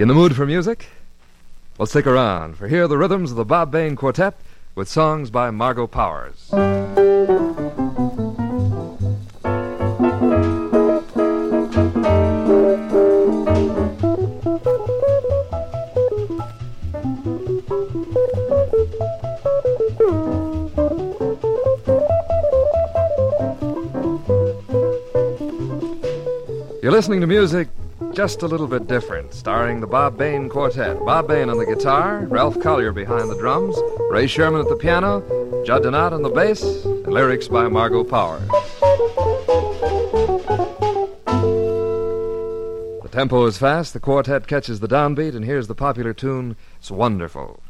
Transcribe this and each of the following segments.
In the mood for music? Well, stick around, for here are the rhythms of the Bob Bain Quartet with songs by Margo Powers. You're listening to music just a little bit different, starring the Bob Bain Quartet. Bob Bain on the guitar, Ralph Collier behind the drums, Ray Sherman at the piano, Jud De Naut on the bass, and lyrics by Margo Powers. The tempo is fast, the quartet catches the downbeat, and here's the popular tune, 'S Wonderful.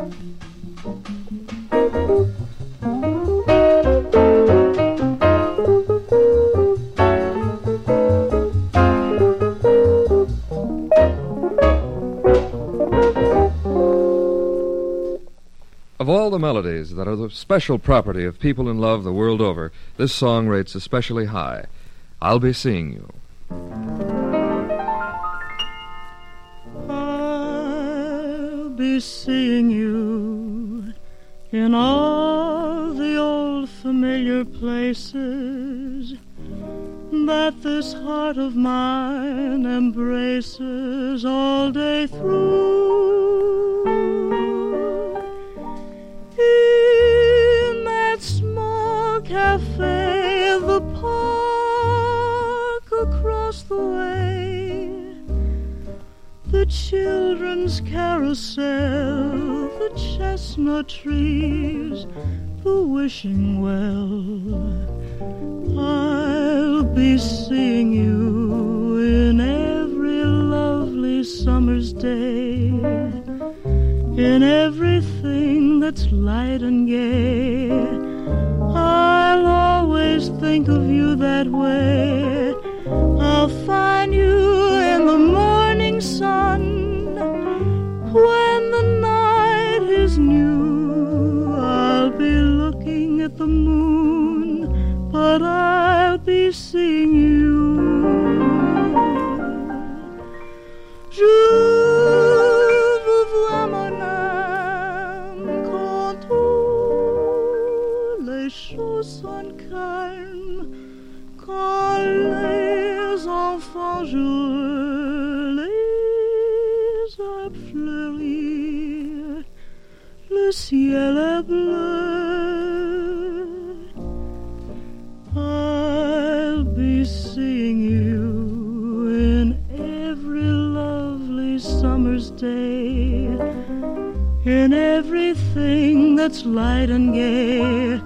Of all the melodies that are the special property of people in love the world over, this song rates especially high. I'll be seeing you. Be seeing you in all the old familiar places that this heart of mine embraces all day through. In that small cafe, the park across the way, the children's carousel, the chestnut trees, the wishing well. I'll be seeing you in every lovely summer's day, in everything that's light and gay. I'll always think of you that way. I'll find you in the morning sun when the night is new. I'll be looking at the moon, but I'll be seeing you. Je quand les enfants jouent, arbres fleurir, le ciel est bleu. I'll be seeing you in every lovely summer's day, in everything that's light and gay.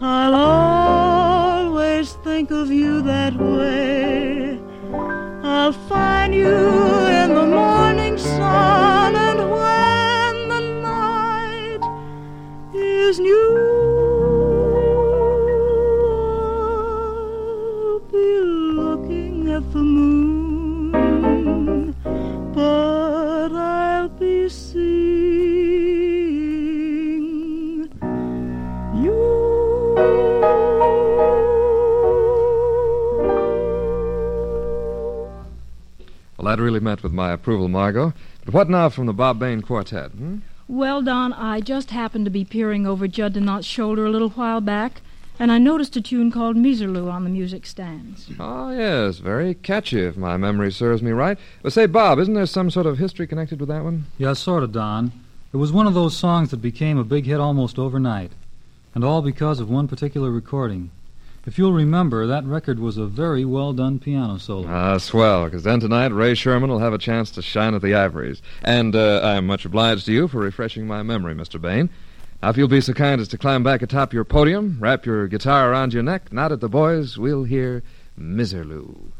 I'll always think of you that way. I'll find you in the morning sun and when the night is new. That really met with my approval, Margo. But what now from the Bob Bain Quartet? Hmm? Well, Don, I just happened to be peering over Jud De Naut's shoulder a little while back, and I noticed a tune called Miserlou on the music stands. Oh, yes, very catchy, if my memory serves me right. But say, Bob, isn't there some sort of history connected with that one? Yeah, sort of, Don. It was one of those songs that became a big hit almost overnight, and all because of one particular recording. If you'll remember, that record was a very well done piano solo. Ah, swell, because then tonight Ray Sherman will have a chance to shine at the Ivories. And uh, I'm much obliged to you for refreshing my memory, Mr. Bain. Now, if you'll be so kind as to climb back atop your podium, wrap your guitar around your neck, nod at the boys, we'll hear Miserlou.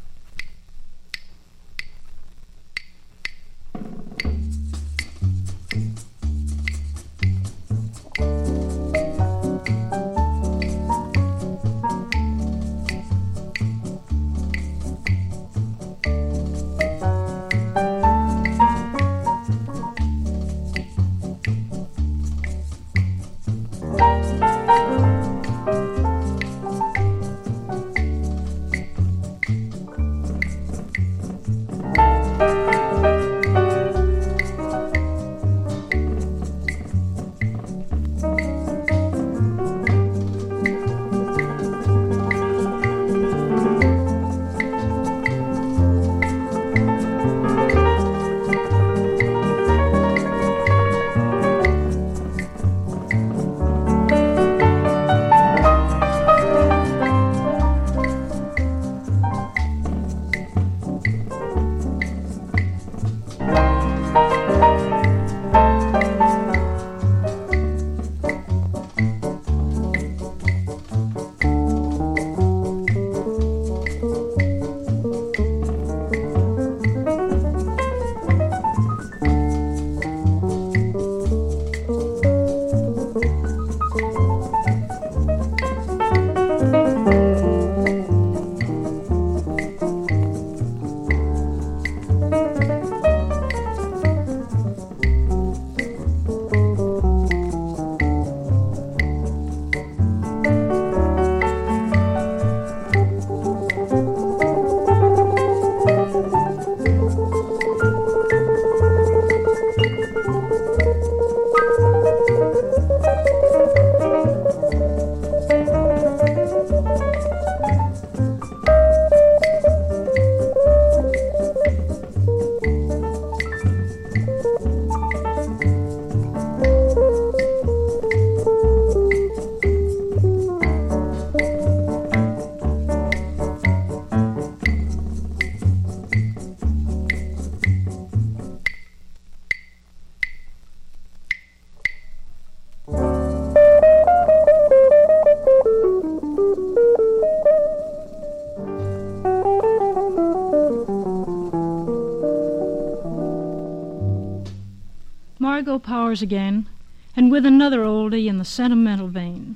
Margo Powers again, and with another oldie in the sentimental vein.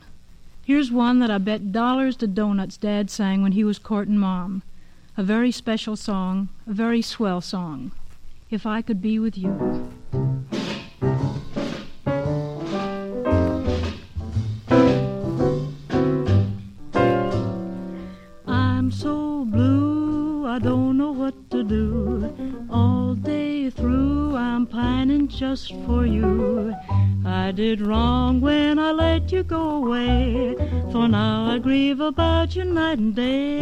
Here's one that I bet dollars to donuts Dad sang when he was courting Mom. A very special song, a very swell song. If I could be with you. I'm so blue, I don't know what to do. All day through, I'm pining just for about you night and day.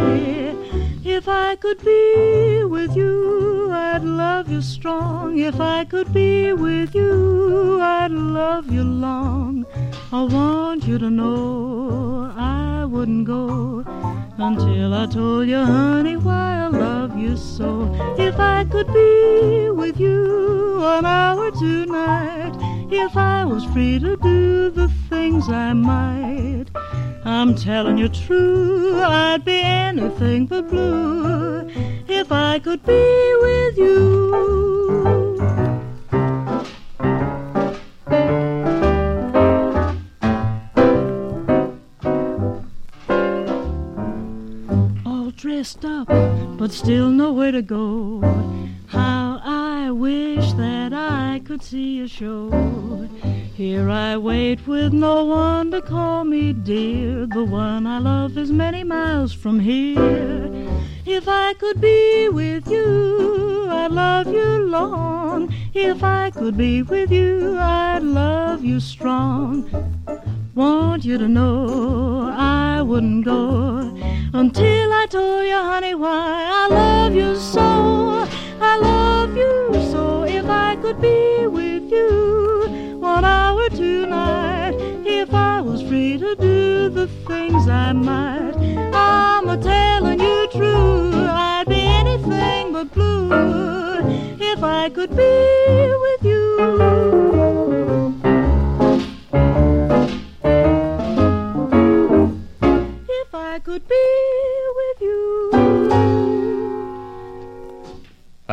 If I could be with you, I'd love you strong. If I could be with you, I'd love you long. I want you to know I wouldn't go until I told you, honey, why I love you so. If I could be with you an hour tonight, if I was free to do the things I might, I'm telling you true, I'd be anything but blue if I could be with you. All dressed up, but still nowhere to go. How could see a show. Here I wait with no one to call me dear. The one I love is many miles from here. If I could be with you, I'd love you long. If I could be with you, I'd love you strong. Want you to know I wouldn't go until I told you, honey, why I love you so. I love you could be with you one hour tonight, if I was free to do the things I might, I'm a telling you true. I'd be anything but blue if I could be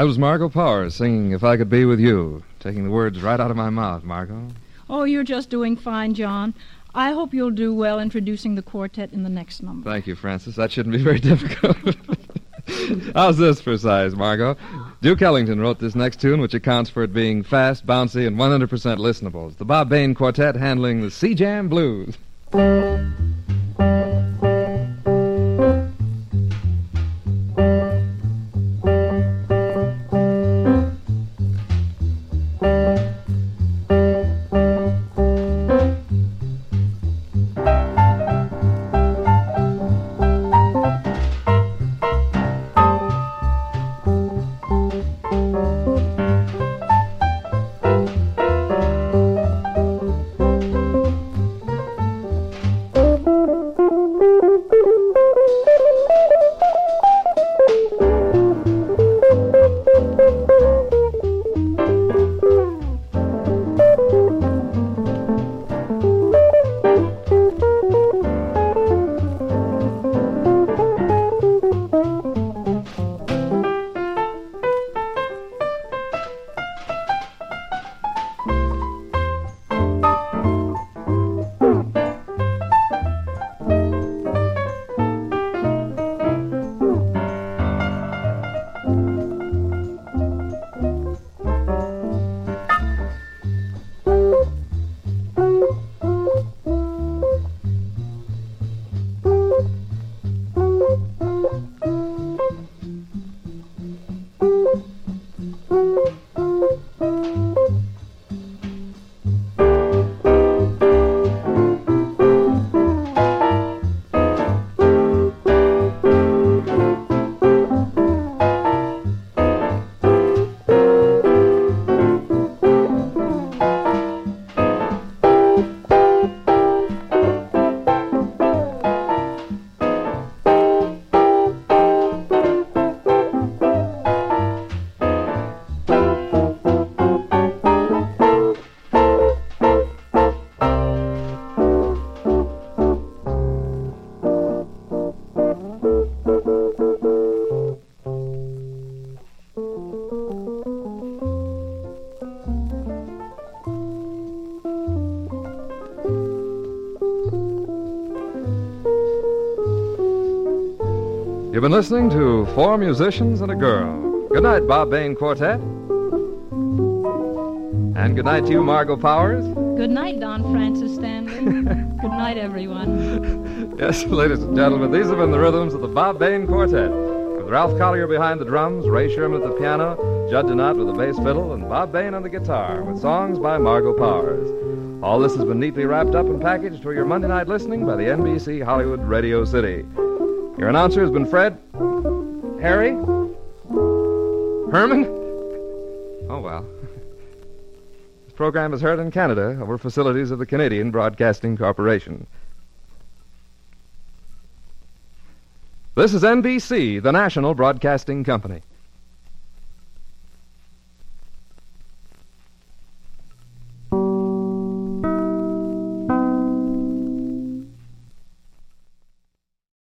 That was Margo Powers singing If I Could Be With You, taking the words right out of my mouth, Margo. Oh, you're just doing fine, John. I hope you'll do well introducing the quartet in the next number. Thank you, Francis. That shouldn't be very difficult. How's this for size, Margo? Duke Ellington wrote this next tune, which accounts for it being fast, bouncy, and 100% listenable. It's the Bob Bain Quartet handling the C Jam Blues. You've been listening to Four Musicians and a Girl. Good night, Bob Bain Quartet. And good night to you, Margo Powers. Good night, Don Francis Stanley. Good night, everyone. Yes, ladies and gentlemen, these have been the rhythms of the Bob Bain Quartet. With Ralph Collier behind the drums, Ray Sherman at the piano, Jud De Naut with the bass fiddle, and Bob Bain on the guitar, with songs by Margo Powers. All this has been neatly wrapped up and packaged for your Monday night listening by the NBC Hollywood Radio City. Your announcer has been Fred. Harry? Herman? Oh, well. This program is heard in Canada over facilities of the Canadian Broadcasting Corporation. This is NBC, the national broadcasting company.